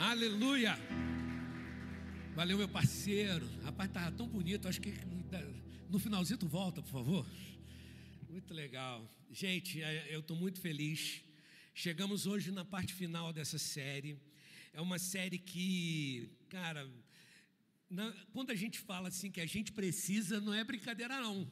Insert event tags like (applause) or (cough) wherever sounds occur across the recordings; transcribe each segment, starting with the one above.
Aleluia! Valeu, meu parceiro. Rapaz, estava tão bonito. Acho que no finalzinho tu volta, por favor. Muito legal. Gente, é, eu estou muito feliz. Chegamos hoje na parte final dessa série. É uma série que, cara, na, quando a gente fala assim que a gente precisa, não é brincadeira, não.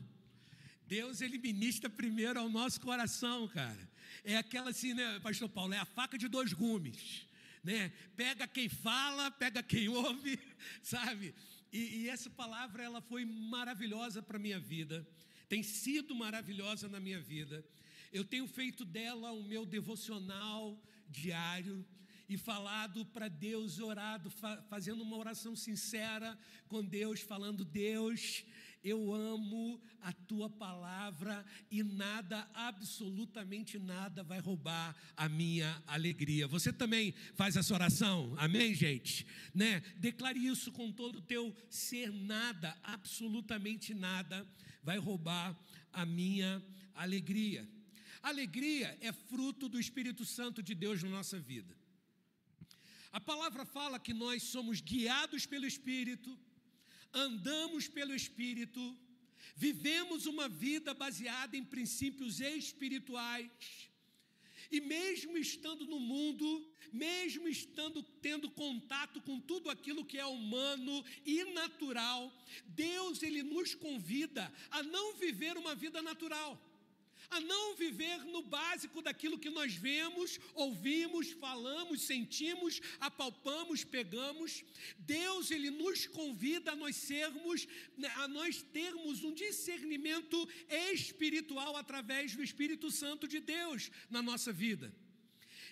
Deus, ele ministra primeiro ao nosso coração, cara. É aquela assim, né, Pastor Paulo? É a faca de dois gumes né? Pega quem fala, pega quem ouve, (laughs) sabe? E, e essa palavra ela foi maravilhosa para minha vida, tem sido maravilhosa na minha vida. Eu tenho feito dela o meu devocional diário e falado para Deus, orado, fazendo uma oração sincera com Deus, falando: Deus, eu amo a tua palavra e nada, absolutamente nada, vai roubar a minha alegria. Você também faz essa oração? Amém, gente? Né? Declare isso com todo o teu ser: nada, absolutamente nada, vai roubar a minha alegria. Alegria é fruto do Espírito Santo de Deus na nossa vida. A palavra fala que nós somos guiados pelo Espírito, andamos pelo Espírito, vivemos uma vida baseada em princípios espirituais. E mesmo estando no mundo, mesmo estando tendo contato com tudo aquilo que é humano e natural, Deus ele nos convida a não viver uma vida natural a não viver no básico daquilo que nós vemos, ouvimos, falamos, sentimos, apalpamos, pegamos. Deus ele nos convida a nós sermos, né, a nós termos um discernimento espiritual através do Espírito Santo de Deus na nossa vida.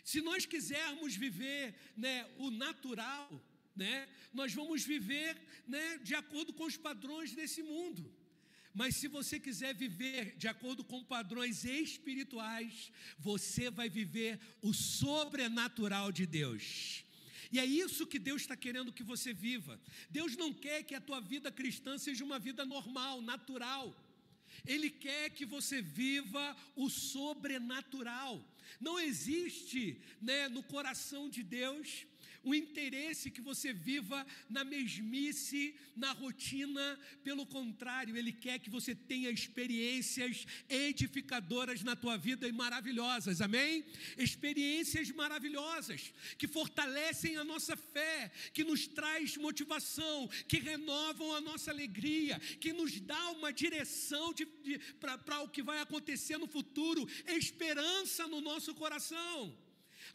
Se nós quisermos viver né, o natural, né, nós vamos viver né, de acordo com os padrões desse mundo. Mas se você quiser viver de acordo com padrões espirituais, você vai viver o sobrenatural de Deus. E é isso que Deus está querendo que você viva. Deus não quer que a tua vida cristã seja uma vida normal, natural. Ele quer que você viva o sobrenatural. Não existe né, no coração de Deus o interesse que você viva na mesmice, na rotina. Pelo contrário, Ele quer que você tenha experiências edificadoras na tua vida e maravilhosas, amém? Experiências maravilhosas que fortalecem a nossa fé, que nos traz motivação, que renovam a nossa alegria, que nos dá uma direção para o que vai acontecer no futuro, esperança no nosso coração.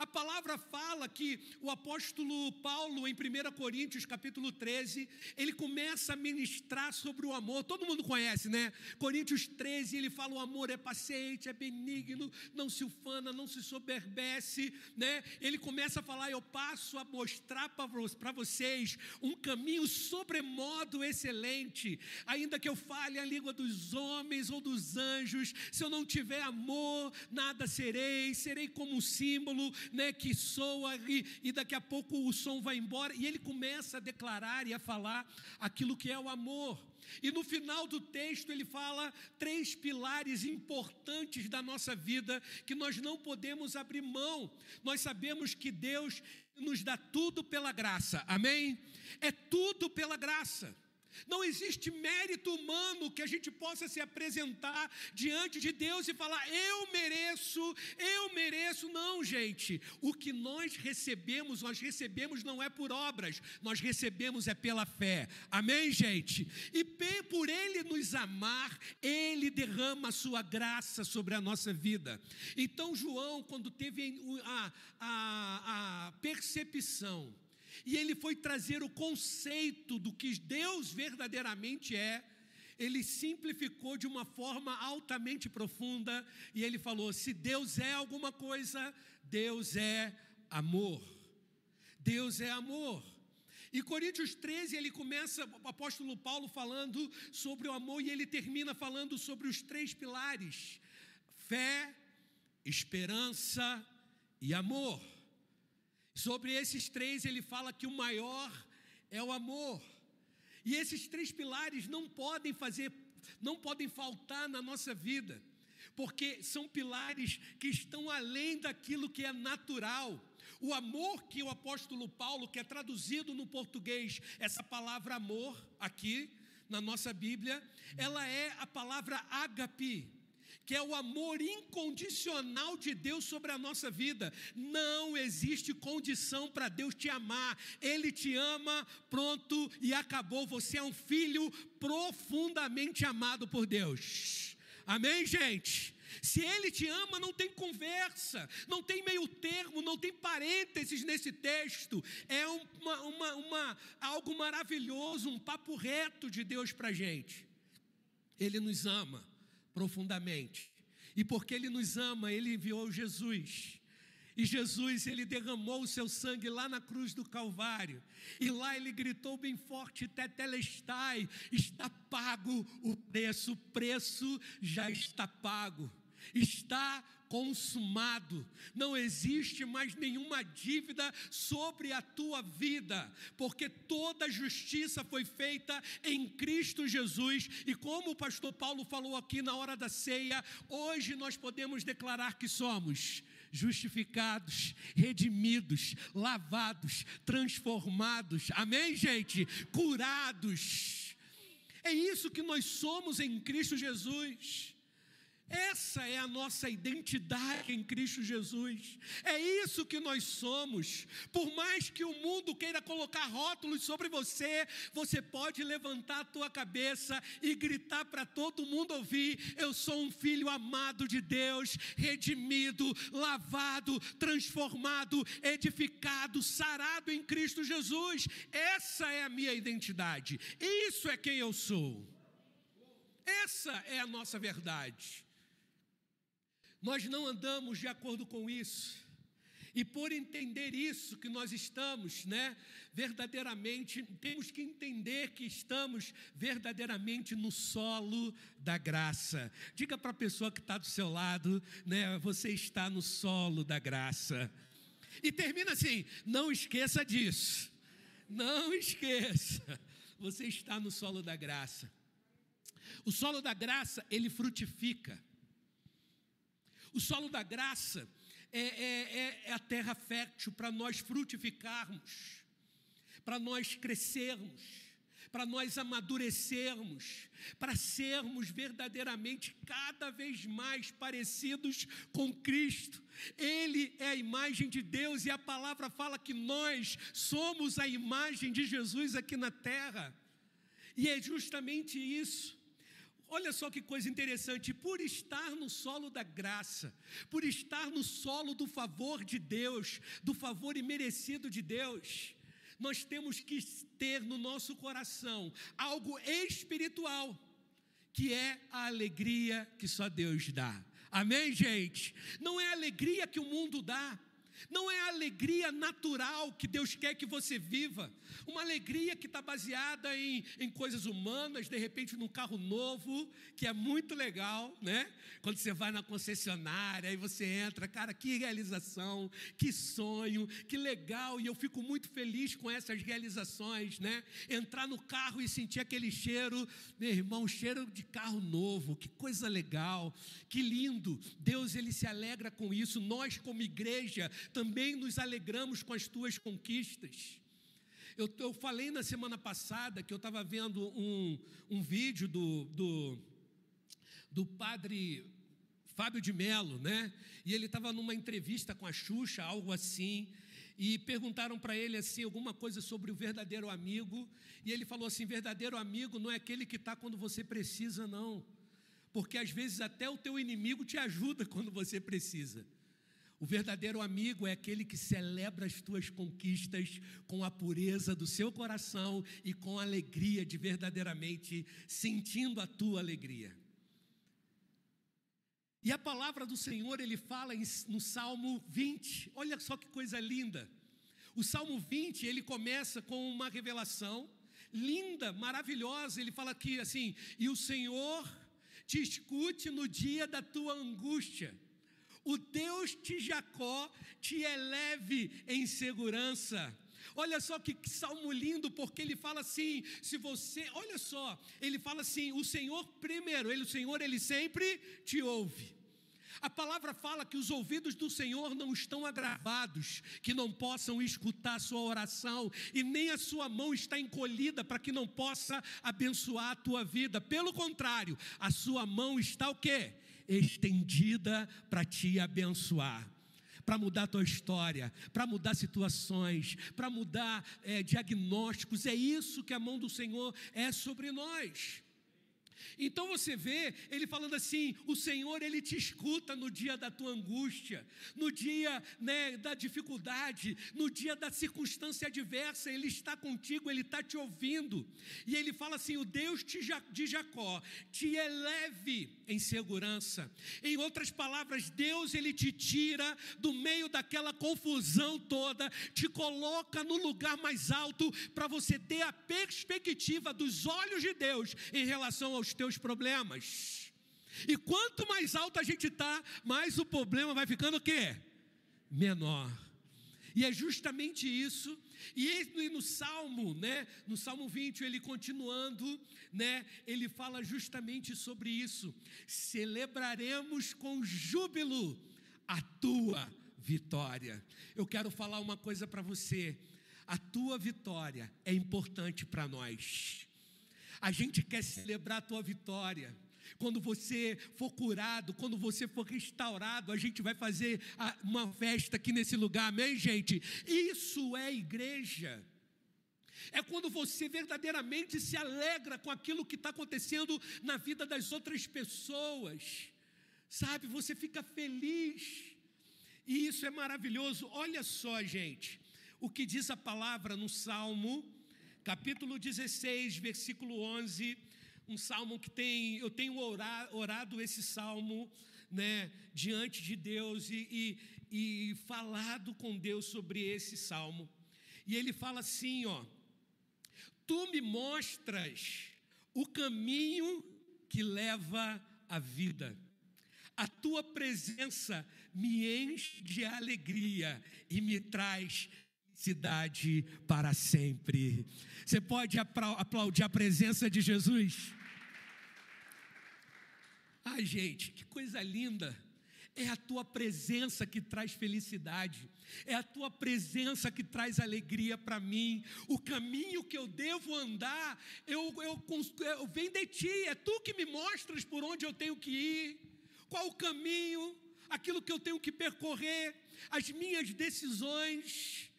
A palavra fala que o apóstolo Paulo, em 1 Coríntios capítulo 13, ele começa a ministrar sobre o amor. Todo mundo conhece, né? Coríntios 13, ele fala: o amor é paciente, é benigno, não se ufana, não se soberbece, né? Ele começa a falar: eu passo a mostrar para vocês um caminho sobremodo excelente, ainda que eu fale a língua dos homens ou dos anjos, se eu não tiver amor, nada serei, serei como um símbolo né, que soa e, e daqui a pouco o som vai embora, e ele começa a declarar e a falar aquilo que é o amor. E no final do texto ele fala três pilares importantes da nossa vida que nós não podemos abrir mão. Nós sabemos que Deus nos dá tudo pela graça, amém? É tudo pela graça. Não existe mérito humano que a gente possa se apresentar diante de Deus e falar, eu mereço, eu mereço. Não, gente. O que nós recebemos, nós recebemos não é por obras, nós recebemos é pela fé. Amém, gente? E por Ele nos amar, Ele derrama a sua graça sobre a nossa vida. Então, João, quando teve a, a, a percepção, e ele foi trazer o conceito do que Deus verdadeiramente é. Ele simplificou de uma forma altamente profunda e ele falou: se Deus é alguma coisa, Deus é amor. Deus é amor. E Coríntios 13, ele começa, o apóstolo Paulo falando sobre o amor e ele termina falando sobre os três pilares: fé, esperança e amor. Sobre esses três, ele fala que o maior é o amor. E esses três pilares não podem fazer, não podem faltar na nossa vida, porque são pilares que estão além daquilo que é natural. O amor que o apóstolo Paulo, que é traduzido no português, essa palavra amor aqui na nossa Bíblia, ela é a palavra agape, que é o amor incondicional de Deus sobre a nossa vida. Não existe condição para Deus te amar, Ele te ama, pronto e acabou. Você é um filho profundamente amado por Deus. Amém, gente? Se ele te ama, não tem conversa, não tem meio termo, não tem parênteses nesse texto. É uma, uma, uma, algo maravilhoso, um papo reto de Deus para a gente. Ele nos ama profundamente. E porque ele nos ama, ele enviou Jesus. E Jesus, ele derramou o seu sangue lá na cruz do Calvário. E lá ele gritou bem forte: Tetelestai, está pago o preço, o preço já está pago está consumado, não existe mais nenhuma dívida sobre a tua vida, porque toda justiça foi feita em Cristo Jesus, e como o pastor Paulo falou aqui na hora da ceia, hoje nós podemos declarar que somos justificados, redimidos, lavados, transformados, amém, gente? Curados. É isso que nós somos em Cristo Jesus. Essa é a nossa identidade em Cristo Jesus. É isso que nós somos. Por mais que o mundo queira colocar rótulos sobre você, você pode levantar a tua cabeça e gritar para todo mundo ouvir: Eu sou um filho amado de Deus, redimido, lavado, transformado, edificado, sarado em Cristo Jesus. Essa é a minha identidade. Isso é quem eu sou. Essa é a nossa verdade. Nós não andamos de acordo com isso. E por entender isso que nós estamos, né, verdadeiramente, temos que entender que estamos verdadeiramente no solo da graça. Diga para a pessoa que está do seu lado, né, você está no solo da graça. E termina assim: não esqueça disso. Não esqueça. Você está no solo da graça. O solo da graça, ele frutifica. O solo da graça é, é, é, é a terra fértil para nós frutificarmos, para nós crescermos, para nós amadurecermos, para sermos verdadeiramente cada vez mais parecidos com Cristo. Ele é a imagem de Deus e a palavra fala que nós somos a imagem de Jesus aqui na terra. E é justamente isso. Olha só que coisa interessante, por estar no solo da graça, por estar no solo do favor de Deus, do favor imerecido de Deus, nós temos que ter no nosso coração algo espiritual, que é a alegria que só Deus dá. Amém, gente? Não é a alegria que o mundo dá, não é a alegria natural que Deus quer que você viva, uma alegria que está baseada em, em coisas humanas, de repente num carro novo, que é muito legal, né? Quando você vai na concessionária e você entra, cara, que realização, que sonho, que legal, e eu fico muito feliz com essas realizações, né? Entrar no carro e sentir aquele cheiro, meu irmão, cheiro de carro novo, que coisa legal, que lindo. Deus, ele se alegra com isso. Nós, como igreja, também nos alegramos com as tuas conquistas. Eu, eu falei na semana passada que eu estava vendo um, um vídeo do, do, do padre Fábio de Mello, né? E ele estava numa entrevista com a Xuxa, algo assim, e perguntaram para ele assim alguma coisa sobre o verdadeiro amigo, e ele falou assim: verdadeiro amigo não é aquele que está quando você precisa, não, porque às vezes até o teu inimigo te ajuda quando você precisa. O verdadeiro amigo é aquele que celebra as tuas conquistas com a pureza do seu coração e com alegria de verdadeiramente sentindo a tua alegria. E a palavra do Senhor, ele fala no Salmo 20. Olha só que coisa linda. O Salmo 20, ele começa com uma revelação linda, maravilhosa. Ele fala aqui assim: "E o Senhor te escute no dia da tua angústia." O Deus de Jacó te eleve em segurança. Olha só que salmo lindo, porque ele fala assim: se você, olha só, ele fala assim: o Senhor primeiro, ele, o Senhor, ele sempre te ouve. A palavra fala que os ouvidos do Senhor não estão agravados, que não possam escutar a sua oração, e nem a sua mão está encolhida para que não possa abençoar a tua vida. Pelo contrário, a sua mão está o quê? Estendida para te abençoar para mudar a tua história, para mudar situações, para mudar é, diagnósticos. É isso que a mão do Senhor é sobre nós. Então você vê ele falando assim: o Senhor ele te escuta no dia da tua angústia, no dia né, da dificuldade, no dia da circunstância adversa, ele está contigo, ele está te ouvindo. E ele fala assim: o Deus de Jacó te eleve em segurança. Em outras palavras, Deus ele te tira do meio daquela confusão toda, te coloca no lugar mais alto para você ter a perspectiva dos olhos de Deus em relação aos teus problemas. E quanto mais alto a gente está, mais o problema vai ficando o quê? Menor. E é justamente isso. E no Salmo, né, no Salmo 20, ele continuando, né, ele fala justamente sobre isso. Celebraremos com júbilo a tua vitória. Eu quero falar uma coisa para você. A tua vitória é importante para nós. A gente quer celebrar a tua vitória. Quando você for curado, quando você for restaurado, a gente vai fazer uma festa aqui nesse lugar, amém, gente? Isso é igreja. É quando você verdadeiramente se alegra com aquilo que está acontecendo na vida das outras pessoas, sabe? Você fica feliz, e isso é maravilhoso. Olha só, gente, o que diz a palavra no Salmo capítulo 16, versículo 11, um salmo que tem, eu tenho orado, esse salmo, né, diante de Deus e, e, e falado com Deus sobre esse salmo. E ele fala assim, ó: Tu me mostras o caminho que leva à vida. A tua presença me enche de alegria e me traz cidade para sempre. Você pode aplaudir a presença de Jesus? Ai, gente, que coisa linda. É a tua presença que traz felicidade, é a tua presença que traz alegria para mim. O caminho que eu devo andar, eu, eu, eu vem de ti, é tu que me mostras por onde eu tenho que ir, qual o caminho, aquilo que eu tenho que percorrer, as minhas decisões.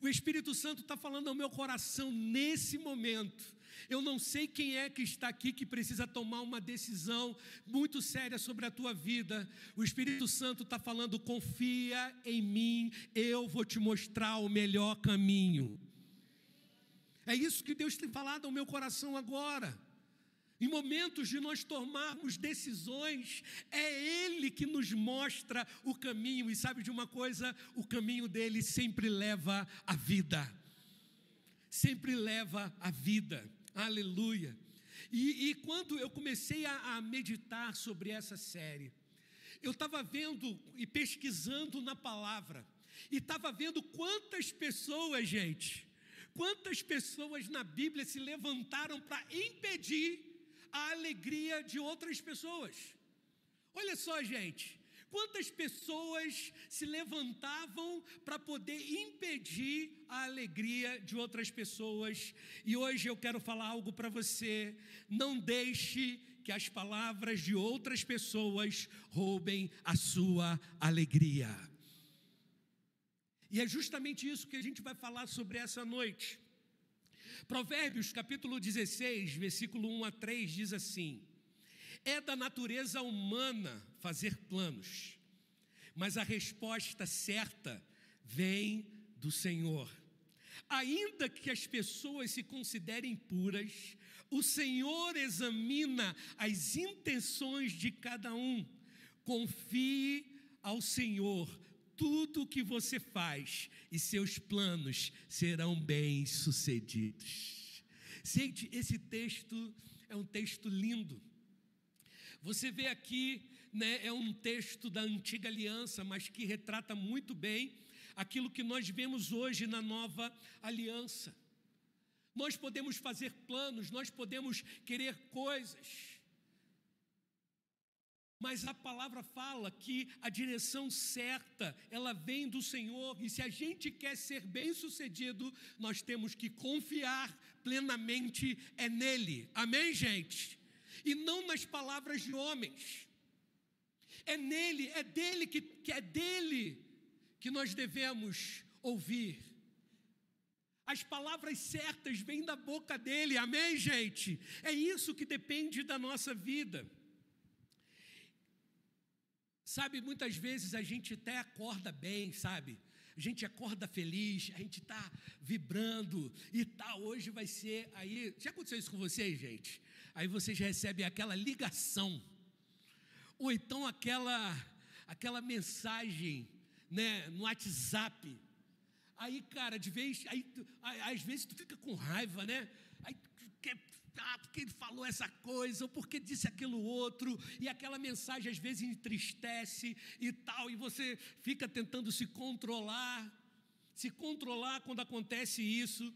O Espírito Santo está falando ao meu coração nesse momento. Eu não sei quem é que está aqui que precisa tomar uma decisão muito séria sobre a tua vida. O Espírito Santo está falando: confia em mim, eu vou te mostrar o melhor caminho. É isso que Deus tem falado ao meu coração agora. Em momentos de nós tomarmos decisões, é Ele que nos mostra o caminho, e sabe de uma coisa? O caminho dele sempre leva à vida, sempre leva à vida, aleluia. E, e quando eu comecei a, a meditar sobre essa série, eu estava vendo e pesquisando na palavra, e estava vendo quantas pessoas, gente, quantas pessoas na Bíblia se levantaram para impedir a alegria de outras pessoas. Olha só, gente, quantas pessoas se levantavam para poder impedir a alegria de outras pessoas. E hoje eu quero falar algo para você. Não deixe que as palavras de outras pessoas roubem a sua alegria. E é justamente isso que a gente vai falar sobre essa noite. Provérbios capítulo 16, versículo 1 a 3 diz assim: É da natureza humana fazer planos, mas a resposta certa vem do Senhor. Ainda que as pessoas se considerem puras, o Senhor examina as intenções de cada um. Confie ao Senhor tudo o que você faz e seus planos serão bem-sucedidos. Gente, esse texto é um texto lindo. Você vê aqui, né, é um texto da antiga aliança, mas que retrata muito bem aquilo que nós vemos hoje na nova aliança. Nós podemos fazer planos, nós podemos querer coisas, Mas a palavra fala que a direção certa, ela vem do Senhor, e se a gente quer ser bem-sucedido, nós temos que confiar plenamente é nele. Amém, gente? E não nas palavras de homens. É nele, é dele que, que é dele que nós devemos ouvir. As palavras certas vêm da boca dele, amém, gente? É isso que depende da nossa vida. Sabe, muitas vezes a gente até acorda bem, sabe? A gente acorda feliz, a gente está vibrando e tá, hoje vai ser aí. Já aconteceu isso com vocês, gente? Aí vocês recebem aquela ligação, ou então aquela, aquela mensagem né, no WhatsApp. Aí, cara, de vez, aí, às vezes tu fica com raiva, né? Aí quer ah, porque ele falou essa coisa, ou porque disse aquilo outro, e aquela mensagem às vezes entristece e tal, e você fica tentando se controlar, se controlar quando acontece isso.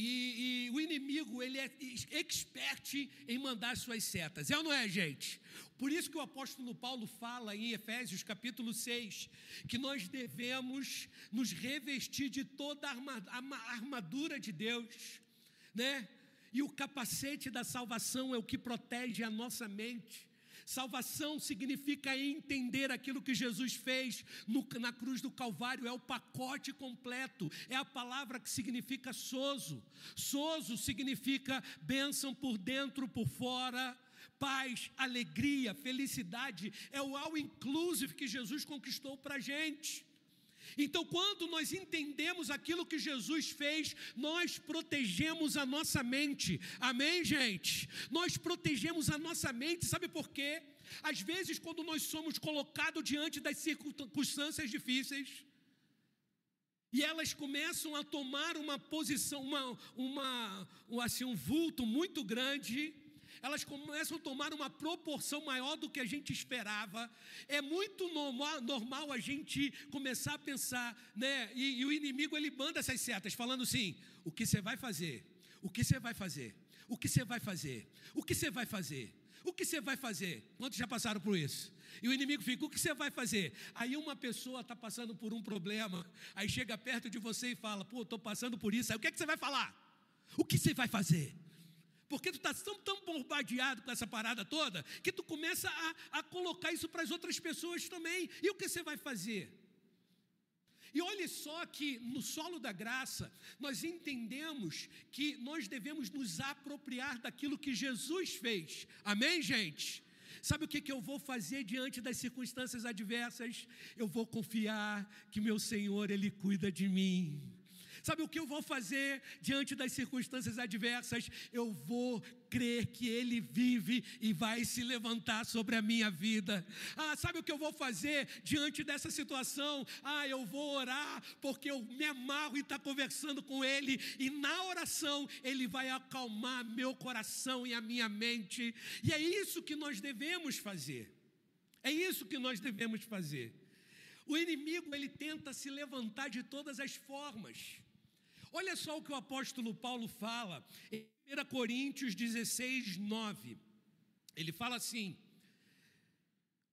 E, e, o inimigo, ele é expert em mandar suas setas, é ou não é, gente? Por isso que o apóstolo Paulo fala em Efésios capítulo 6, que nós devemos nos revestir de toda a armadura de Deus, né? E o capacete da salvação é o que protege a nossa mente. Salvação significa entender aquilo que Jesus fez no, na cruz do Calvário, é o pacote completo, é a palavra que significa sozo. Sozo significa bênção por dentro, por fora, paz, alegria, felicidade, é o all inclusive que Jesus conquistou para a gente. Então, quando nós entendemos aquilo que Jesus fez, nós protegemos a nossa mente. Amém, gente? Nós protegemos a nossa mente, sabe por quê? Às vezes, quando nós somos colocados diante das circunstâncias difíceis, e elas começam a tomar uma posição, uma, uma, assim, um vulto muito grande, elas começam a tomar uma proporção maior do que a gente esperava. É muito normal, normal a gente começar a pensar, né? E, e o inimigo ele manda essas setas, falando assim: o que você vai fazer? O que você vai fazer? O que você vai fazer? O que você vai fazer? O que você vai fazer? Quantos já passaram por isso? E o inimigo fica: o que você vai fazer? aí uma pessoa está passando por um problema, aí chega perto de você e fala: pô, estou passando por isso. Aí o que, é que você vai falar? O que você vai fazer? Porque tu está tão, tão bombardeado com essa parada toda que tu começa a, a colocar isso para as outras pessoas também. E o que você vai fazer? E olhe só que no solo da graça, nós entendemos que nós devemos nos apropriar daquilo que Jesus fez. Amém, gente? Sabe o que, que eu vou fazer diante das circunstâncias adversas? Eu vou confiar que meu Senhor, Ele cuida de mim. Sabe o que eu vou fazer diante das circunstâncias adversas? Eu vou crer que Ele vive e vai se levantar sobre a minha vida. Ah, sabe o que eu vou fazer diante dessa situação? Ah, eu vou orar porque eu me amarro e estar tá conversando com Ele, e na oração Ele vai acalmar meu coração e a minha mente, e é isso que nós devemos fazer. É isso que nós devemos fazer. O inimigo ele tenta se levantar de todas as formas. Olha só o que o apóstolo Paulo fala em 1 Coríntios 16, 9. Ele fala assim: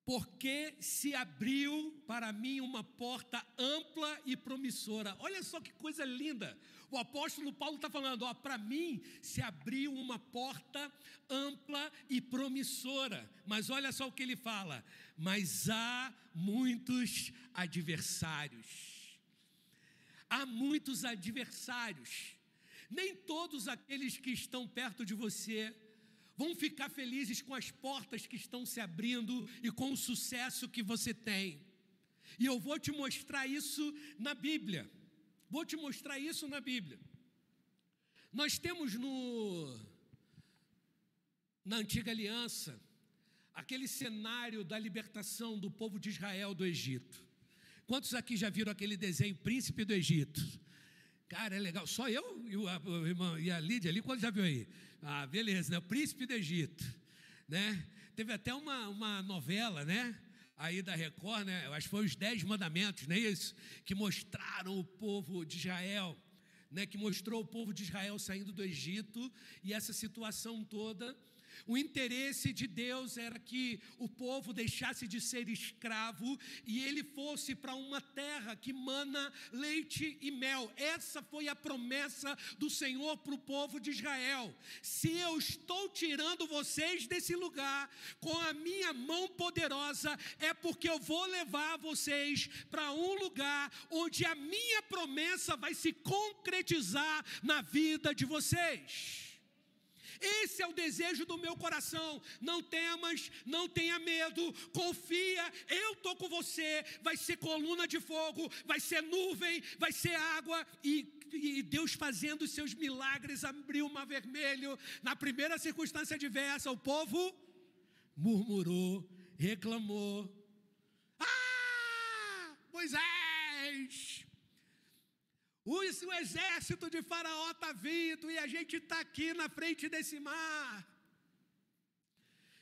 Porque se abriu para mim uma porta ampla e promissora. Olha só que coisa linda. O apóstolo Paulo está falando: ó, para mim se abriu uma porta ampla e promissora. Mas olha só o que ele fala: Mas há muitos adversários há muitos adversários. Nem todos aqueles que estão perto de você vão ficar felizes com as portas que estão se abrindo e com o sucesso que você tem. E eu vou te mostrar isso na Bíblia. Vou te mostrar isso na Bíblia. Nós temos no na antiga aliança aquele cenário da libertação do povo de Israel do Egito. Quantos aqui já viram aquele desenho Príncipe do Egito? Cara, é legal. Só eu e, a, irmão, e a Lídia ali, quando já viu aí? Ah, beleza, né? O Príncipe do Egito. Né? Teve até uma, uma novela, né? Aí da Record, né? Acho que foi os Dez Mandamentos, não é isso? Que mostraram o povo de Israel, né? Que mostrou o povo de Israel saindo do Egito e essa situação toda. O interesse de Deus era que o povo deixasse de ser escravo e ele fosse para uma terra que mana leite e mel. Essa foi a promessa do Senhor para o povo de Israel. Se eu estou tirando vocês desse lugar com a minha mão poderosa, é porque eu vou levar vocês para um lugar onde a minha promessa vai se concretizar na vida de vocês. Esse é o desejo do meu coração. Não temas, não tenha medo, confia, eu estou com você. Vai ser coluna de fogo, vai ser nuvem, vai ser água e e Deus fazendo os seus milagres, abriu o mar vermelho. Na primeira circunstância adversa, o povo murmurou, reclamou. Ah, Moisés, o, exército de Faraó está vindo e a gente está aqui na frente desse mar.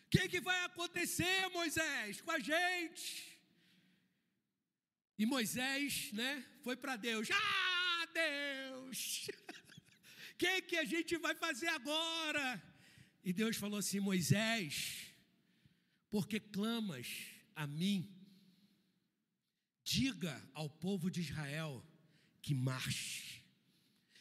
O que, que vai acontecer, Moisés, com a gente? E Moisés, né, foi para Deus. Ah, Deus! O (laughs) que, que a gente vai fazer agora? E Deus falou assim: Moisés, porque clamas a mim, diga ao povo de Israel que marche.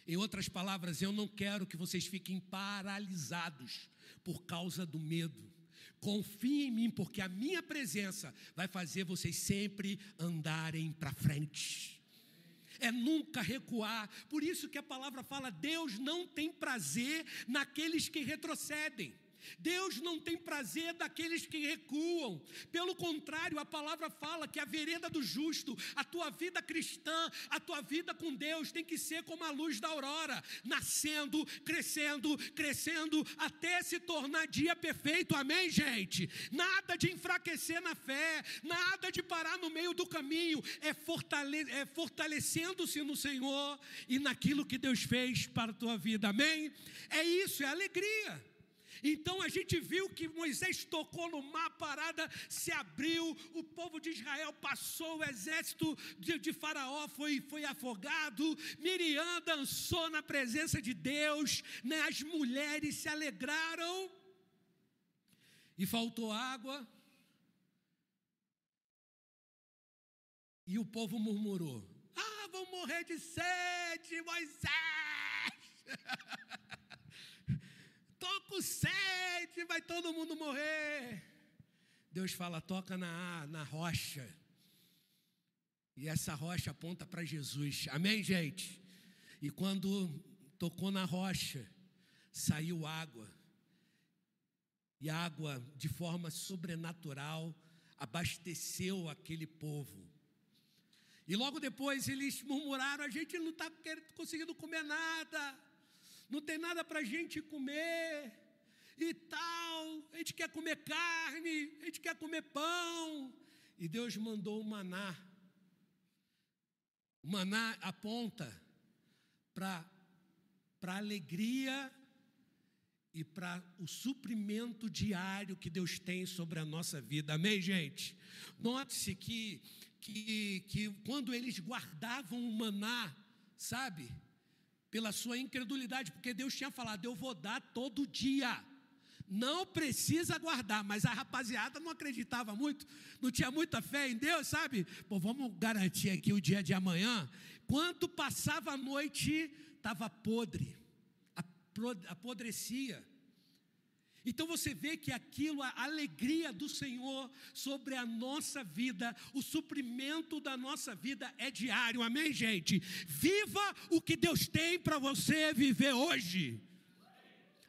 Em outras palavras, eu não quero que vocês fiquem paralisados por causa do medo. Confie em mim, porque a minha presença vai fazer vocês sempre andarem para frente. É nunca recuar. Por isso que a palavra fala: Deus não tem prazer naqueles que retrocedem. Deus não tem prazer daqueles que recuam. Pelo contrário, a palavra fala que a vereda do justo, a tua vida cristã, a tua vida com Deus tem que ser como a luz da aurora, nascendo, crescendo, crescendo até se tornar dia perfeito. Amém, gente? Nada de enfraquecer na fé, nada de parar no meio do caminho, é, fortale é fortalecendo-se no Senhor e naquilo que Deus fez para a tua vida. Amém? É isso, é alegria. Então a gente viu que Moisés tocou no mar, a parada se abriu, o povo de Israel passou, o exército de, de Faraó foi, foi afogado, Miriam dançou na presença de Deus, né? as mulheres se alegraram, e faltou água, e o povo murmurou: Ah, vão morrer de sede, Moisés! (laughs) Sede, vai todo mundo morrer. Deus fala: toca na, na rocha. E essa rocha aponta para Jesus. Amém, gente? E quando tocou na rocha, saiu água. E a água, de forma sobrenatural, abasteceu aquele povo. E logo depois eles murmuraram: a gente não está conseguindo comer nada não tem nada para a gente comer e tal, a gente quer comer carne, a gente quer comer pão. E Deus mandou o maná. O maná aponta para a alegria e para o suprimento diário que Deus tem sobre a nossa vida. Amém, gente? Note-se que, que, que quando eles guardavam o maná, sabe? pela sua incredulidade, porque Deus tinha falado: eu vou dar todo dia. Não precisa guardar, mas a rapaziada não acreditava muito, não tinha muita fé em Deus, sabe? Pô, vamos garantir aqui o dia de amanhã. Quanto passava a noite, estava podre, apodrecia. Então você vê que aquilo, a alegria do Senhor sobre a nossa vida, o suprimento da nossa vida é diário, amém, gente? Viva o que Deus tem para você viver hoje,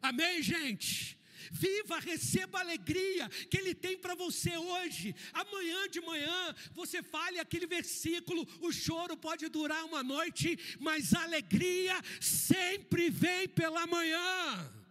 amém, gente? Viva, receba a alegria que Ele tem para você hoje. Amanhã de manhã você fale aquele versículo: o choro pode durar uma noite, mas a alegria sempre vem pela manhã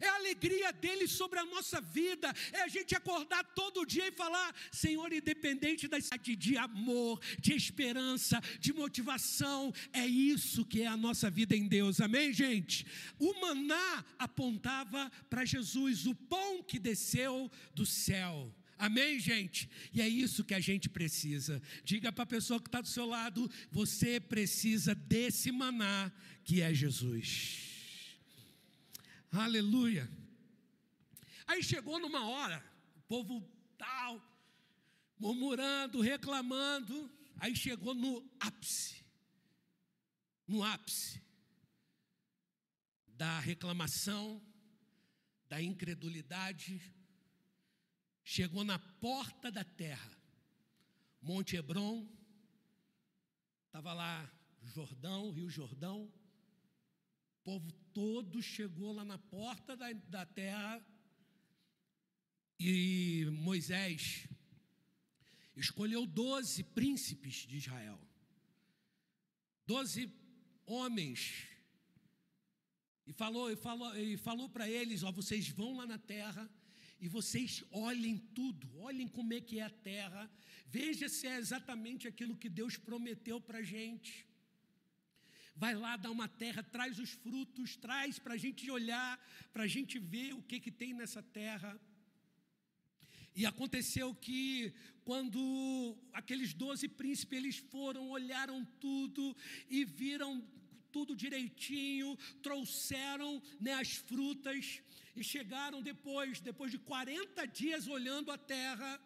é a alegria dele sobre a nossa vida, é a gente acordar todo dia e falar: Senhor, independente da de amor, de esperança, de motivação, é isso que é a nossa vida em Deus, amém, gente? O maná apontava para Jesus, o pão que desceu do céu. Amém, gente? E é isso que a gente precisa. Diga para a pessoa que está do seu lado: você precisa desse maná que é Jesus. Aleluia. Aí chegou numa hora, o povo tal, murmurando, reclamando, aí chegou no ápice, no ápice da reclamação, da incredulidade, chegou na porta da terra, Monte Hebron, estava lá Jordão, Rio Jordão, povo todo chegou lá na porta da, da terra e Moisés escolheu doze príncipes de Israel, doze homens, e falou, e falou, e falou para eles: ó, vocês vão lá na terra e vocês olhem tudo, olhem como é que é a terra, veja se é exatamente aquilo que Deus prometeu para a gente. Vai lá dar uma terra, traz os frutos, traz para a gente olhar, para a gente ver o que, que tem nessa terra. E aconteceu que quando aqueles doze príncipes eles foram, olharam tudo e viram tudo direitinho, trouxeram né, as frutas e chegaram depois, depois de 40 dias olhando a terra,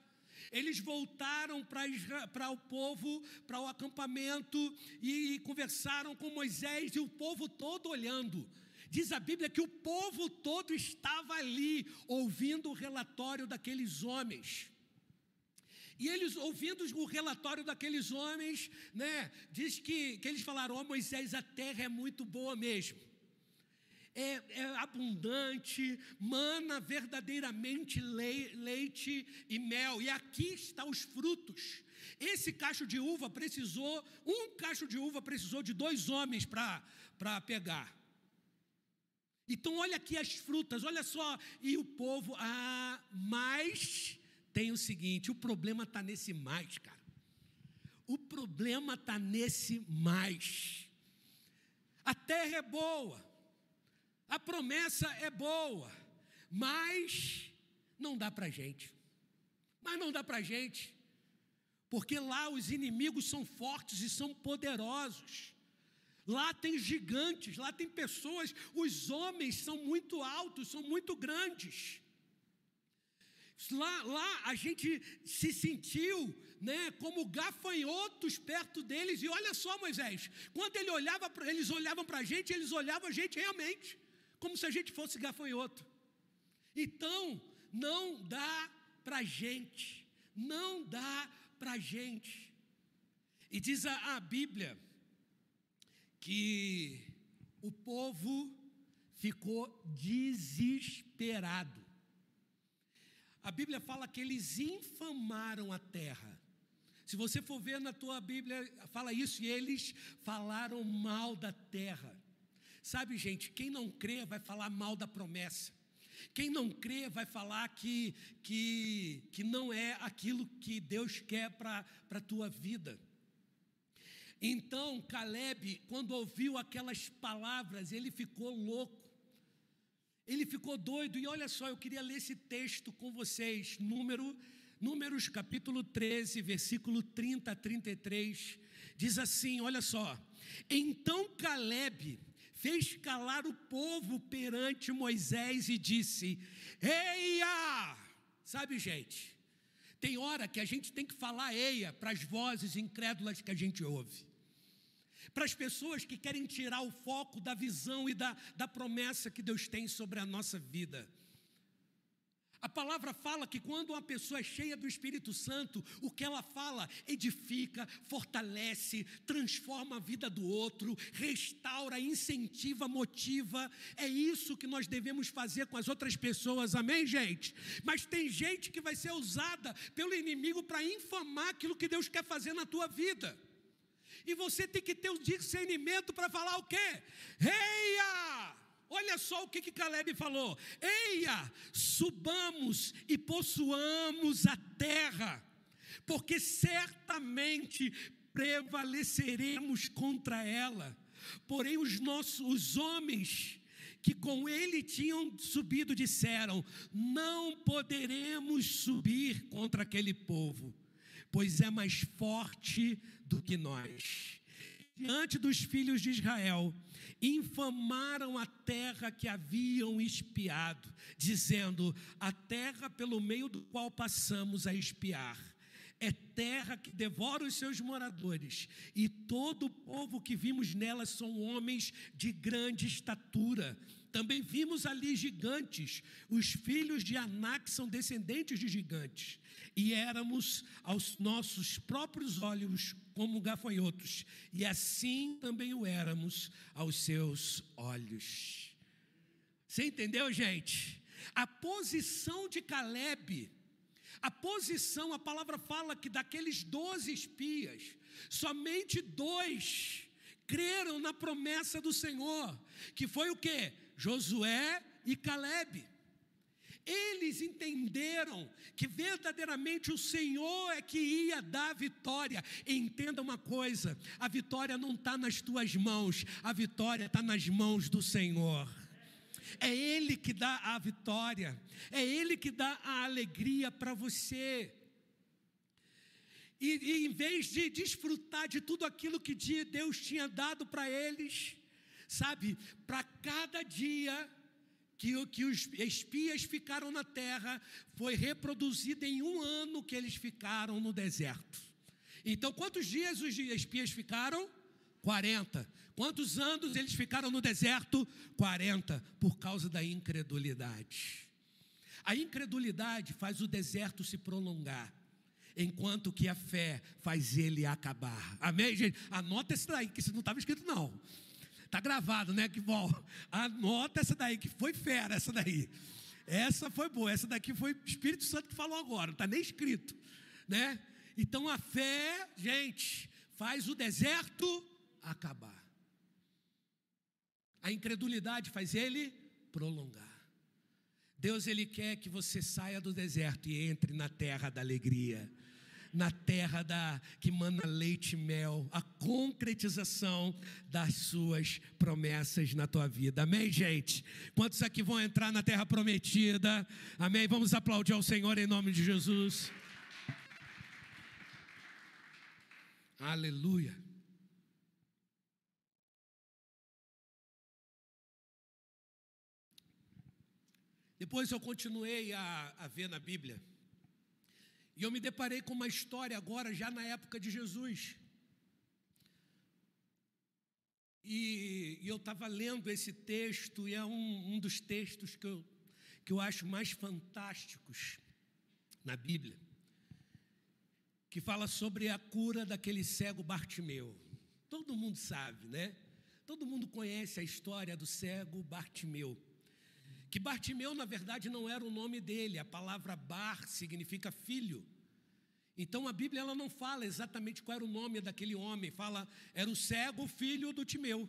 eles voltaram para o povo, para o acampamento e, e conversaram com Moisés e o povo todo olhando. Diz a Bíblia que o povo todo estava ali, ouvindo o relatório daqueles homens. E eles, ouvindo o relatório daqueles homens, né, diz que, que eles falaram: Ó oh, Moisés, a terra é muito boa mesmo. É, é, abundante, mana verdadeiramente leite e mel, e aqui estão os frutos. Esse cacho de uva precisou, um cacho de uva precisou de dois homens para pegar. Então, olha aqui as frutas, olha só. E o povo, ah, mas tem o seguinte: o problema está nesse mais, cara. O problema está nesse mais. A terra é boa, a promessa é boa, mas não dá para gente. Mas não dá para gente, porque lá os inimigos são fortes e são poderosos. Lá tem gigantes, lá tem pessoas, os homens são muito altos, são muito grandes. Lá, lá a gente se sentiu né, como gafanhotos perto deles. E olha só, Moisés, quando ele olhava eles olhavam para a gente, eles olhavam a gente realmente, como se a gente fosse gafanhoto. Então, não dá para gente, não dá para gente. E diz a, a Bíblia que o povo ficou desesperado. A Bíblia fala que eles infamaram a terra. Se você for ver na tua Bíblia, fala isso, e eles falaram mal da terra. Sabe, gente, quem não crê vai falar mal da promessa. Quem não crê vai falar que, que, que não é aquilo que Deus quer para a tua vida. Então, Caleb, quando ouviu aquelas palavras, ele ficou louco. Ele ficou doido, e olha só, eu queria ler esse texto com vocês, número, Números capítulo 13, versículo 30 a 33, diz assim: olha só. Então Caleb fez calar o povo perante Moisés e disse: Eia! Sabe, gente, tem hora que a gente tem que falar eia para as vozes incrédulas que a gente ouve para as pessoas que querem tirar o foco da visão e da, da promessa que Deus tem sobre a nossa vida. A palavra fala que quando uma pessoa é cheia do Espírito Santo, o que ela fala edifica, fortalece, transforma a vida do outro, restaura, incentiva, motiva. É isso que nós devemos fazer com as outras pessoas, amém, gente? Mas tem gente que vai ser usada pelo inimigo para infamar aquilo que Deus quer fazer na tua vida. E você tem que ter o discernimento para falar o quê? Eia! Olha só o que, que Caleb falou: Eia, subamos e possuamos a terra, porque certamente prevaleceremos contra ela. Porém, os nossos os homens que com ele tinham subido disseram: Não poderemos subir contra aquele povo, pois é mais forte do que nós. diante dos filhos de Israel, infamaram a terra que haviam espiado, dizendo: A terra pelo meio do qual passamos a espiar é terra que devora os seus moradores, e todo o povo que vimos nela são homens de grande estatura. Também vimos ali gigantes, os filhos de Anak são descendentes de gigantes, e éramos aos nossos próprios olhos como gafanhotos, e assim também o éramos aos seus olhos. Você entendeu, gente? A posição de Caleb a posição, a palavra fala que daqueles doze espias, somente dois creram na promessa do Senhor, que foi o que? Josué e Caleb. Eles entenderam que verdadeiramente o Senhor é que ia dar vitória. entenda uma coisa: a vitória não está nas tuas mãos, a vitória está nas mãos do Senhor. É Ele que dá a vitória, é Ele que dá a alegria para você. E, e, em vez de desfrutar de tudo aquilo que Deus tinha dado para eles, sabe, para cada dia que, que os espias ficaram na terra, foi reproduzido em um ano que eles ficaram no deserto. Então, quantos dias os espias ficaram? 40. Quantos anos eles ficaram no deserto? 40, por causa da incredulidade. A incredulidade faz o deserto se prolongar, enquanto que a fé faz ele acabar. Amém, gente? Anota isso daí, que isso não estava escrito, não. Está gravado, né? Que bom. Anota essa daí, que foi fera essa daí. Essa foi boa, essa daqui foi o Espírito Santo que falou agora, não está nem escrito, né? Então a fé, gente, faz o deserto acabar. A incredulidade faz ele prolongar. Deus ele quer que você saia do deserto e entre na terra da alegria, na terra da que manda leite e mel, a concretização das suas promessas na tua vida. Amém, gente? Quantos aqui vão entrar na terra prometida? Amém. Vamos aplaudir ao Senhor em nome de Jesus. Aleluia. Depois eu continuei a, a ver na Bíblia. E eu me deparei com uma história agora, já na época de Jesus. E, e eu estava lendo esse texto, e é um, um dos textos que eu, que eu acho mais fantásticos na Bíblia, que fala sobre a cura daquele cego Bartimeu. Todo mundo sabe, né? Todo mundo conhece a história do cego Bartimeu que Bartimeu, na verdade, não era o nome dele, a palavra bar significa filho. Então a Bíblia ela não fala exatamente qual era o nome daquele homem, fala era o cego filho do Timeu.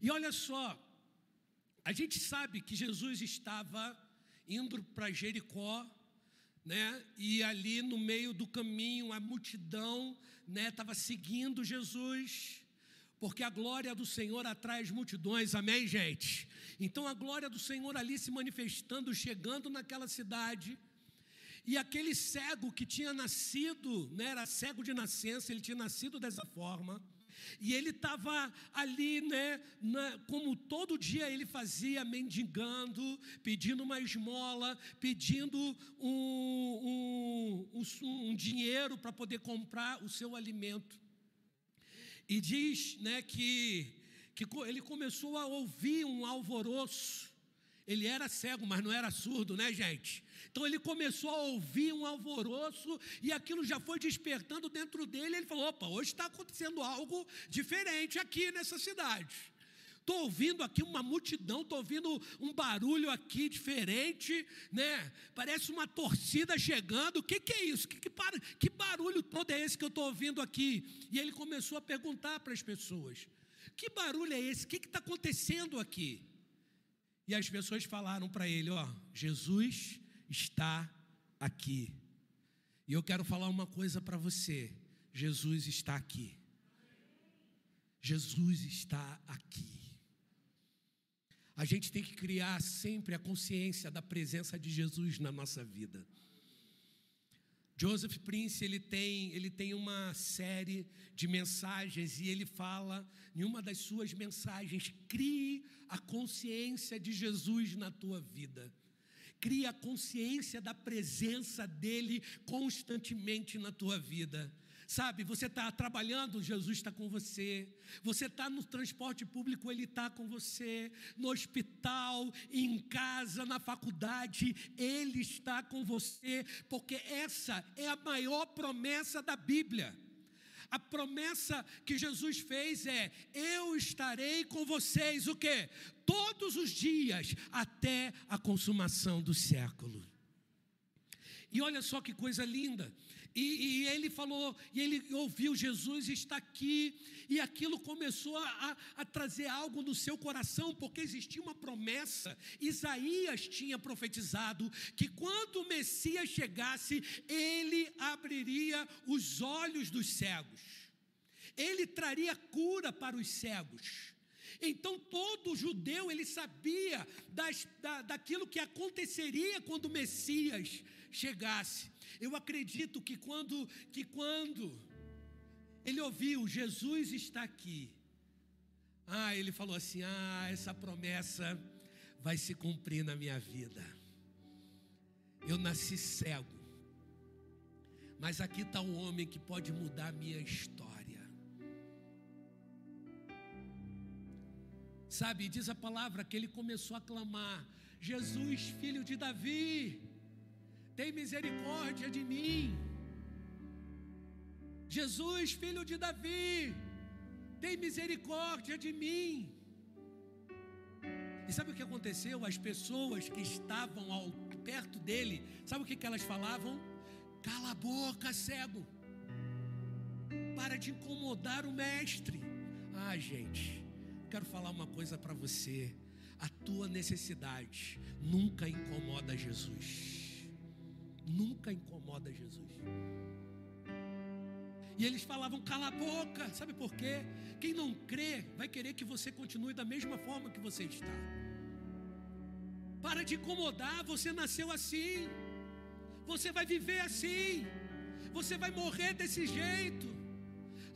E olha só, a gente sabe que Jesus estava indo para Jericó, né? E ali no meio do caminho a multidão, né, estava seguindo Jesus porque a glória do Senhor atrai as multidões, amém, gente? Então a glória do Senhor ali se manifestando, chegando naquela cidade, e aquele cego que tinha nascido, né, era cego de nascença, ele tinha nascido dessa forma, e ele estava ali, né, na, como todo dia ele fazia, mendigando, pedindo uma esmola, pedindo um, um, um, um dinheiro para poder comprar o seu alimento. E diz né, que, que ele começou a ouvir um alvoroço. Ele era cego, mas não era surdo, né, gente? Então ele começou a ouvir um alvoroço e aquilo já foi despertando dentro dele. Ele falou: opa, hoje está acontecendo algo diferente aqui nessa cidade. Estou ouvindo aqui uma multidão, estou ouvindo um barulho aqui diferente, né? Parece uma torcida chegando. O que, que é isso? Que, que, que barulho todo é esse que eu estou ouvindo aqui? E ele começou a perguntar para as pessoas: Que barulho é esse? O que está acontecendo aqui? E as pessoas falaram para ele: Ó, Jesus está aqui. E eu quero falar uma coisa para você: Jesus está aqui. Jesus está aqui. A gente tem que criar sempre a consciência da presença de Jesus na nossa vida. Joseph Prince ele tem, ele tem uma série de mensagens e ele fala em uma das suas mensagens: crie a consciência de Jesus na tua vida. Crie a consciência da presença dele constantemente na tua vida. Sabe, você está trabalhando, Jesus está com você. Você está no transporte público, Ele está com você. No hospital, em casa, na faculdade, Ele está com você. Porque essa é a maior promessa da Bíblia. A promessa que Jesus fez é: Eu estarei com vocês, o que? Todos os dias, até a consumação do século. E olha só que coisa linda. E, e, ele falou, e ele ouviu Jesus está aqui, e aquilo começou a, a trazer algo no seu coração, porque existia uma promessa. Isaías tinha profetizado que quando o Messias chegasse, ele abriria os olhos dos cegos, ele traria cura para os cegos. Então todo judeu ele sabia das, da, daquilo que aconteceria quando o Messias chegasse. Eu acredito que quando, que quando ele ouviu, Jesus está aqui. Ah, ele falou assim: Ah, essa promessa vai se cumprir na minha vida. Eu nasci cego, mas aqui está um homem que pode mudar a minha história. Sabe, diz a palavra que ele começou a clamar: Jesus, filho de Davi, tem misericórdia de mim. Jesus, filho de Davi, tem misericórdia de mim. E sabe o que aconteceu? As pessoas que estavam ao, perto dele, sabe o que, que elas falavam? Cala a boca, cego. Para de incomodar o mestre. Ah, gente, quero falar uma coisa para você. A tua necessidade nunca incomoda Jesus nunca incomoda Jesus. E eles falavam, cala a boca, sabe por quê? Quem não crê vai querer que você continue da mesma forma que você está. Para de incomodar, você nasceu assim, você vai viver assim, você vai morrer desse jeito.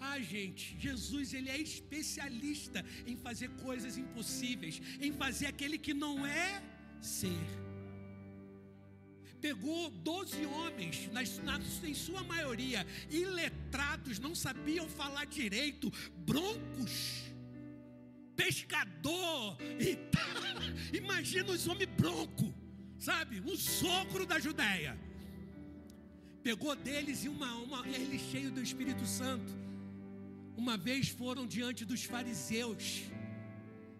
Ah, gente, Jesus ele é especialista em fazer coisas impossíveis, em fazer aquele que não é ser pegou 12 homens, nas, em sua maioria iletrados, não sabiam falar direito, broncos, pescador, e (laughs) imagina os homens bronco, sabe? Um sogro da Judéia. Pegou deles e uma, uma ele cheio do Espírito Santo. Uma vez foram diante dos fariseus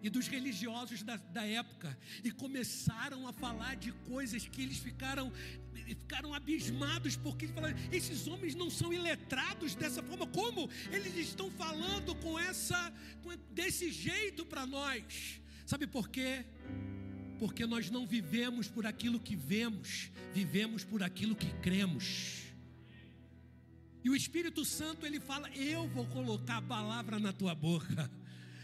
e dos religiosos da, da, época e começaram a falar de coisas que eles ficaram ficaram abismados porque eles falaram, esses homens não são iletrados dessa forma como eles estão falando com essa desse jeito para nós? Sabe por quê? Porque nós não vivemos por aquilo que vemos vivemos por aquilo que cremos. E o Espírito Santo ele fala eu vou colocar a palavra na tua boca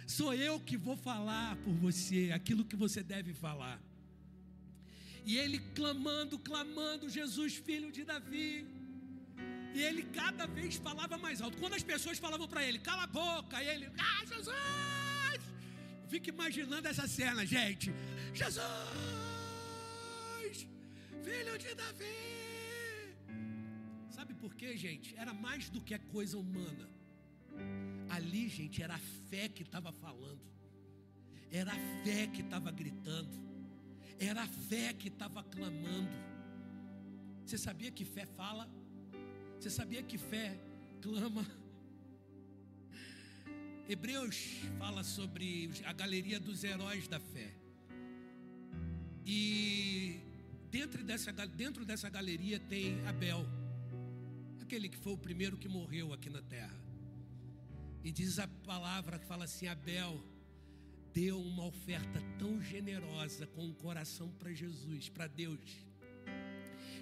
Sou eu que vou falar por você aquilo que você deve falar. E ele clamando, clamando, Jesus, filho de Davi. E ele cada vez falava mais alto. Quando as pessoas falavam para ele, cala a boca, ele, ah, Jesus! Fica imaginando essa cena, gente. Jesus, filho de Davi. Sabe por quê, gente? Era mais do que a coisa humana. Ali, gente, era a fé que estava falando, era a fé que estava gritando, era a fé que estava clamando. Você sabia que fé fala? Você sabia que fé clama? (laughs) Hebreus fala sobre a galeria dos heróis da fé. E dentro dessa, dentro dessa galeria tem Abel, aquele que foi o primeiro que morreu aqui na terra. E diz a palavra que fala assim: Abel deu uma oferta tão generosa com o coração para Jesus, para Deus,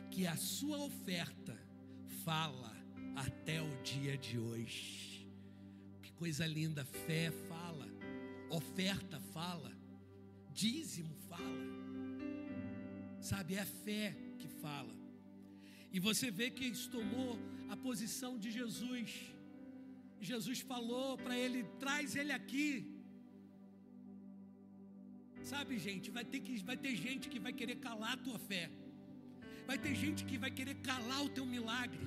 que a sua oferta fala até o dia de hoje. Que coisa linda, fé fala, oferta fala, dízimo fala. Sabe, é a fé que fala. E você vê que tomou a posição de Jesus. Jesus falou para ele: traz ele aqui. Sabe, gente, vai ter, que, vai ter gente que vai querer calar a tua fé. Vai ter gente que vai querer calar o teu milagre.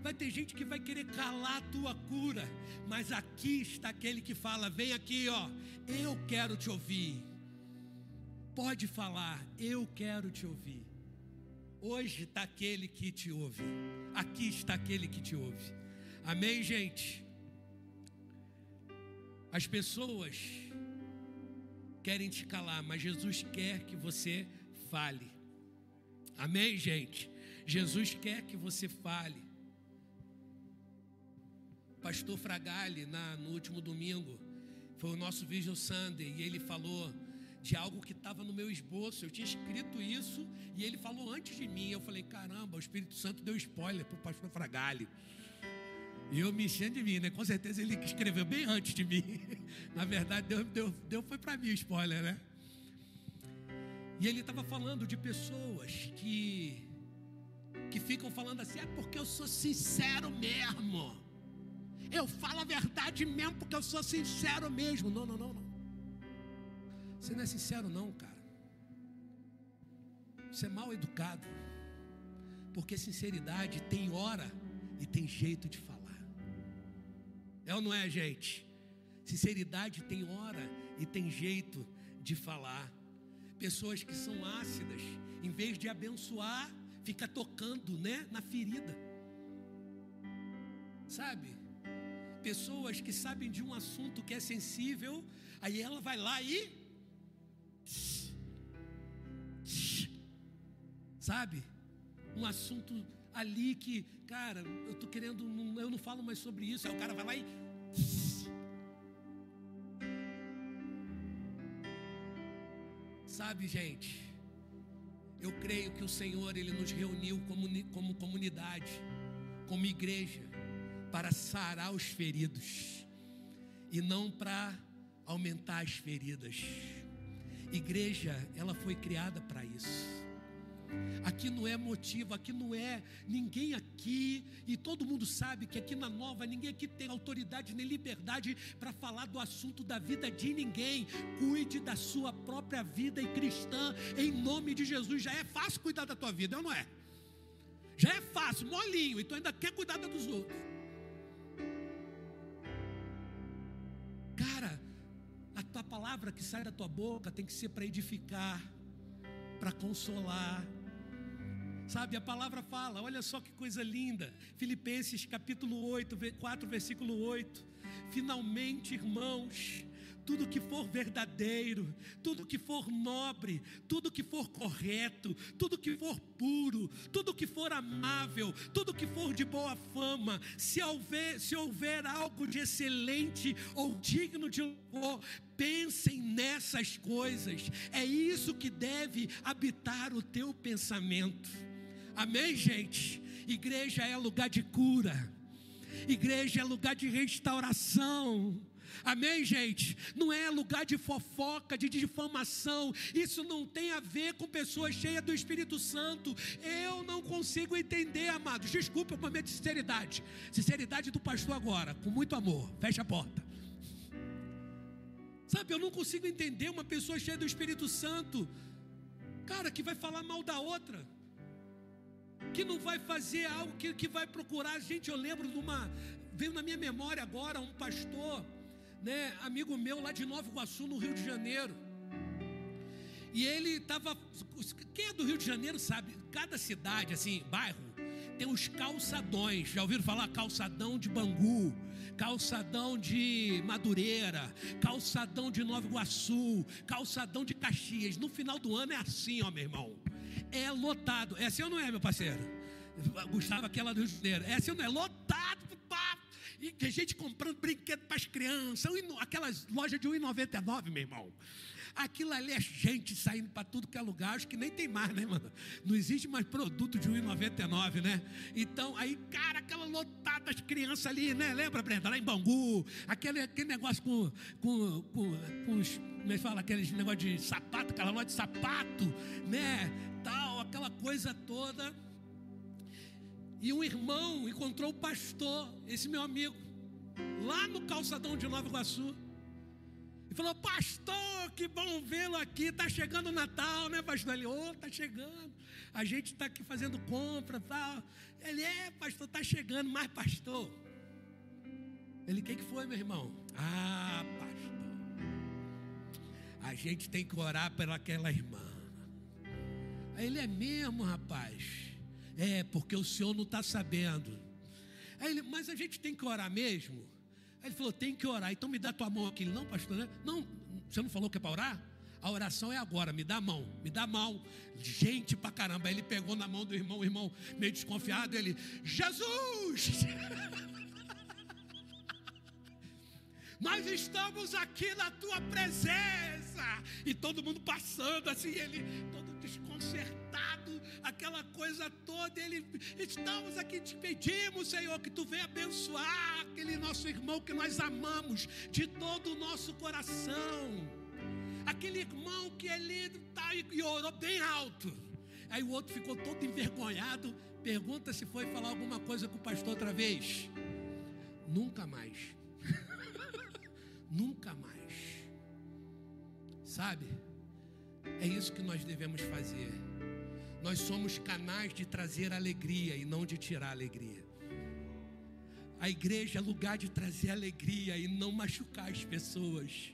Vai ter gente que vai querer calar a tua cura. Mas aqui está aquele que fala: vem aqui, ó. Eu quero te ouvir. Pode falar, eu quero te ouvir. Hoje está aquele que te ouve. Aqui está aquele que te ouve. Amém, gente? As pessoas querem te calar, mas Jesus quer que você fale. Amém, gente? Jesus quer que você fale. Pastor Fragale, na, no último domingo, foi o nosso Vision Sunday, e ele falou de algo que estava no meu esboço. Eu tinha escrito isso e ele falou antes de mim. Eu falei: caramba, o Espírito Santo deu spoiler para o pastor Fragale. E eu me enchendo de mim, né? Com certeza ele escreveu bem antes de mim. (laughs) Na verdade, deu, deu, deu foi para mim o spoiler, né? E ele estava falando de pessoas que que ficam falando assim, é porque eu sou sincero mesmo. Eu falo a verdade mesmo porque eu sou sincero mesmo. Não, não, não, não. Você não é sincero, não, cara. Você é mal educado. Porque sinceridade tem hora e tem jeito de falar. É ou não é, gente? Sinceridade tem hora e tem jeito de falar. Pessoas que são ácidas, em vez de abençoar, fica tocando, né, na ferida. Sabe? Pessoas que sabem de um assunto que é sensível, aí ela vai lá e Sabe? Um assunto ali que, cara, eu estou querendo, eu não falo mais sobre isso. Aí o cara vai lá e. Sabe, gente? Eu creio que o Senhor ele nos reuniu como, como comunidade, como igreja, para sarar os feridos e não para aumentar as feridas. Igreja, ela foi criada para isso. Aqui não é motivo, aqui não é ninguém aqui, e todo mundo sabe que aqui na nova ninguém aqui tem autoridade nem liberdade para falar do assunto da vida de ninguém. Cuide da sua própria vida e cristã em nome de Jesus. Já é fácil cuidar da tua vida, não é? Já é fácil, molinho, e tu ainda quer cuidar da dos outros. Cara, a tua palavra que sai da tua boca tem que ser para edificar, para consolar. Sabe, a palavra fala, olha só que coisa linda. Filipenses capítulo 8, 4, versículo 8. Finalmente, irmãos, tudo que for verdadeiro, tudo que for nobre, tudo que for correto, tudo que for puro, tudo que for amável, tudo que for de boa fama, se houver, se houver algo de excelente ou digno de louvor, pensem nessas coisas. É isso que deve habitar o teu pensamento. Amém, gente? Igreja é lugar de cura. Igreja é lugar de restauração. Amém, gente? Não é lugar de fofoca, de difamação. Isso não tem a ver com pessoas cheias do Espírito Santo. Eu não consigo entender, amados. Desculpa por minha sinceridade. Sinceridade do pastor agora, com muito amor. Fecha a porta. Sabe, eu não consigo entender uma pessoa cheia do Espírito Santo, cara, que vai falar mal da outra, que não vai fazer algo que, que vai procurar. Gente, eu lembro de uma. Veio na minha memória agora um pastor né, amigo meu lá de Nova Iguaçu, no Rio de Janeiro. E ele estava. Quem é do Rio de Janeiro sabe, cada cidade, assim, bairro, tem os calçadões. Já ouviram falar calçadão de Bangu, calçadão de Madureira, calçadão de Nova Iguaçu, calçadão de Caxias. No final do ano é assim, ó, meu irmão. É lotado. É assim ou não é, meu parceiro? Gustavo, aquela do Rio de Janeiro. É assim ou não é? Lotado, pá, e tem gente comprando brinquedo para as crianças, aquelas lojas de 1,99, meu irmão. Aquilo ali é gente saindo para tudo que é lugar, acho que nem tem mais, né, mano? Não existe mais produto de 1,99, né? Então, aí, cara, aquela lotada das crianças ali, né? Lembra, Brenda? Lá em Bangu, aquele, aquele negócio com, com, com, com os, como é fala? Aqueles negócio de sapato, aquela loja de sapato, né? Tal, aquela coisa toda. E um irmão encontrou o pastor, esse meu amigo, lá no calçadão de Nova Iguaçu. E falou: Pastor, que bom vê-lo aqui. Está chegando o Natal, né, pastor? Ele, ô, oh, está chegando. A gente está aqui fazendo compra tal. Ele, é, pastor, está chegando, mas pastor. Ele, o que, que foi, meu irmão? Ah, pastor. A gente tem que orar pelaquela irmã. Aí ele é mesmo, rapaz. É, porque o senhor não está sabendo. Aí ele, mas a gente tem que orar mesmo? Aí ele falou, tem que orar. Então me dá tua mão aqui. Não, pastor, né? Não, você não falou que é para orar? A oração é agora, me dá a mão, me dá a mão. Gente pra caramba. Aí ele pegou na mão do irmão, o irmão meio desconfiado, ele, Jesus! (laughs) Nós estamos aqui na tua presença. E todo mundo passando assim, ele todo desconcertado, aquela coisa toda. Ele, estamos aqui, te pedimos, Senhor, que tu venha abençoar aquele nosso irmão que nós amamos de todo o nosso coração. Aquele irmão que ele tá e orou bem alto. Aí o outro ficou todo envergonhado. Pergunta se foi falar alguma coisa com o pastor outra vez. Nunca mais. (laughs) Nunca mais. Sabe? É isso que nós devemos fazer. Nós somos canais de trazer alegria e não de tirar alegria. A igreja é lugar de trazer alegria e não machucar as pessoas.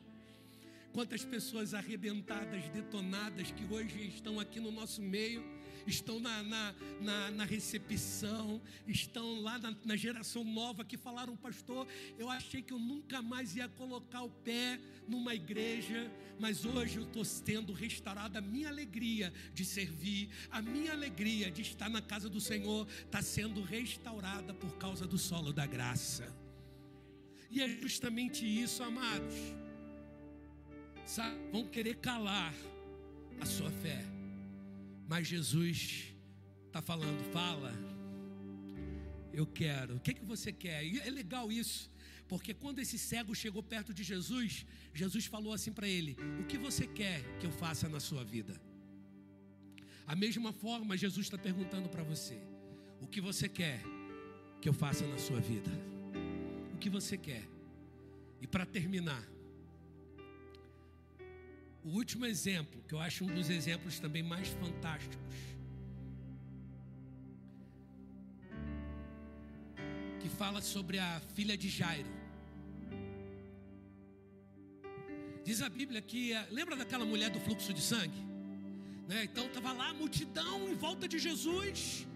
Quantas pessoas arrebentadas, detonadas, que hoje estão aqui no nosso meio estão na, na, na, na recepção, estão lá na, na geração nova que falaram, pastor, eu achei que eu nunca mais ia colocar o pé numa igreja, mas hoje eu estou tendo restaurada a minha alegria de servir, a minha alegria de estar na casa do Senhor está sendo restaurada por causa do solo da graça. E é justamente isso, amados. Sabe, vão querer calar a sua fé. Mas Jesus está falando, fala, eu quero. O que, que você quer? E é legal isso, porque quando esse cego chegou perto de Jesus, Jesus falou assim para ele: O que você quer que eu faça na sua vida? A mesma forma, Jesus está perguntando para você: O que você quer que eu faça na sua vida? O que você quer? E para terminar, o último exemplo, que eu acho um dos exemplos também mais fantásticos. Que fala sobre a filha de Jairo. Diz a Bíblia que, eh, lembra daquela mulher do fluxo de sangue? Né? Então estava lá a multidão em volta de Jesus,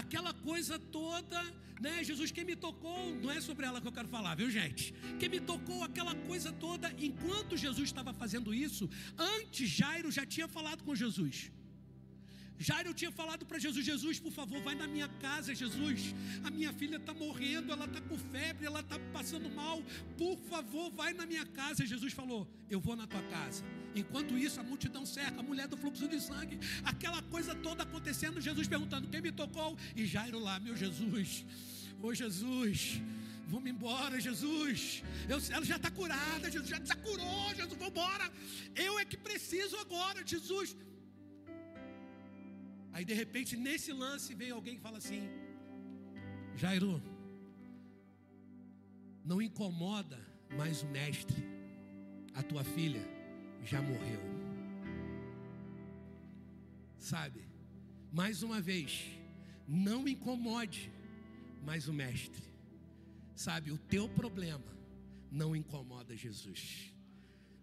aquela coisa toda, né? Jesus, quem me tocou, não é sobre ela que eu quero falar, viu gente? Quem me tocou aquela coisa toda, enquanto Jesus estava fazendo isso, antes Jairo já tinha falado com Jesus. Jairo tinha falado para Jesus: Jesus, por favor, vai na minha casa, Jesus. A minha filha está morrendo, ela está com febre, ela está passando mal. Por favor, vai na minha casa. Jesus falou: Eu vou na tua casa. Enquanto isso, a multidão cerca, a mulher do fluxo de sangue, aquela coisa toda acontecendo. Jesus perguntando: Quem me tocou? E Jairo lá, meu Jesus, ô Jesus. Vamos embora, Jesus. Eu, ela já está curada, Jesus já curou, Jesus, vamos embora. Eu é que preciso agora, Jesus. Aí de repente, nesse lance, vem alguém que fala assim: Jairo, não incomoda mais o mestre, a tua filha já morreu. Sabe, mais uma vez, não incomode mais o mestre. Sabe, o teu problema não incomoda Jesus.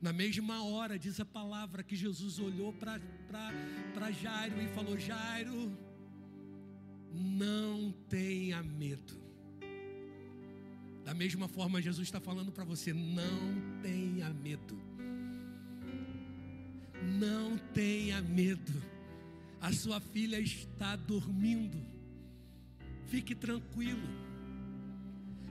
Na mesma hora, diz a palavra que Jesus olhou para Jairo e falou: Jairo, não tenha medo. Da mesma forma, Jesus está falando para você: não tenha medo. Não tenha medo. A sua filha está dormindo. Fique tranquilo.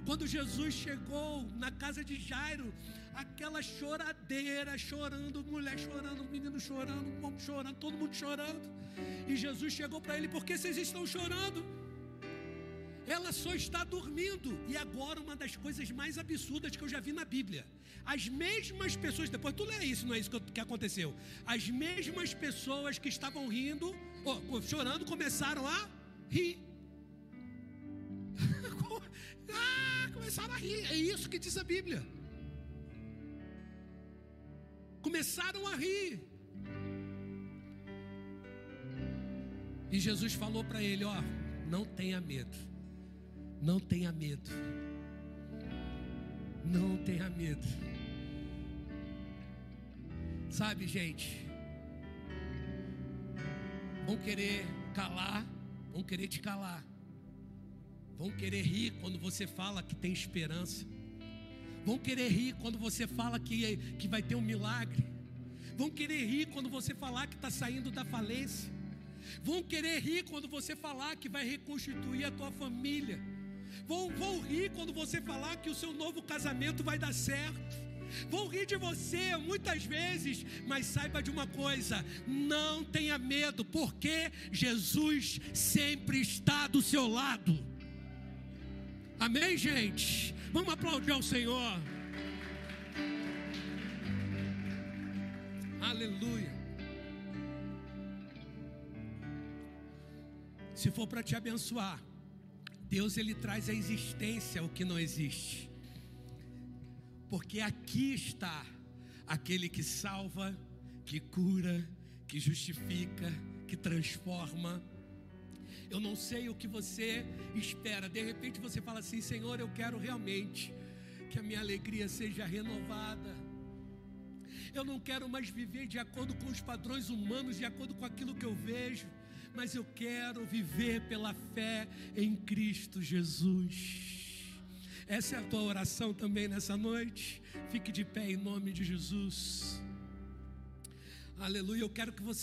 Quando Jesus chegou na casa de Jairo, aquela choradeira, chorando, mulher chorando, menino chorando, homem chorando, todo mundo chorando. E Jesus chegou para ele: Por que vocês estão chorando? Ela só está dormindo. E agora, uma das coisas mais absurdas que eu já vi na Bíblia: as mesmas pessoas, depois tu lê isso, não é isso que aconteceu? As mesmas pessoas que estavam rindo, chorando, começaram a rir. (laughs) Ah, começaram a rir. É isso que diz a Bíblia. Começaram a rir. E Jesus falou para ele: Ó, não tenha medo. Não tenha medo. Não tenha medo. Sabe, gente? Vão querer calar, vão querer te calar. Vão querer rir quando você fala que tem esperança. Vão querer rir quando você fala que, que vai ter um milagre. Vão querer rir quando você falar que está saindo da falência. Vão querer rir quando você falar que vai reconstituir a tua família. Vão, vão rir quando você falar que o seu novo casamento vai dar certo. Vão rir de você muitas vezes, mas saiba de uma coisa: não tenha medo, porque Jesus sempre está do seu lado. Amém, gente? Vamos aplaudir ao Senhor. Aleluia. Se for para te abençoar, Deus ele traz à existência o que não existe. Porque aqui está aquele que salva, que cura, que justifica, que transforma. Eu não sei o que você espera. De repente você fala assim: Senhor, eu quero realmente que a minha alegria seja renovada. Eu não quero mais viver de acordo com os padrões humanos, de acordo com aquilo que eu vejo, mas eu quero viver pela fé em Cristo Jesus. Essa é a tua oração também nessa noite. Fique de pé em nome de Jesus. Aleluia. Eu quero que você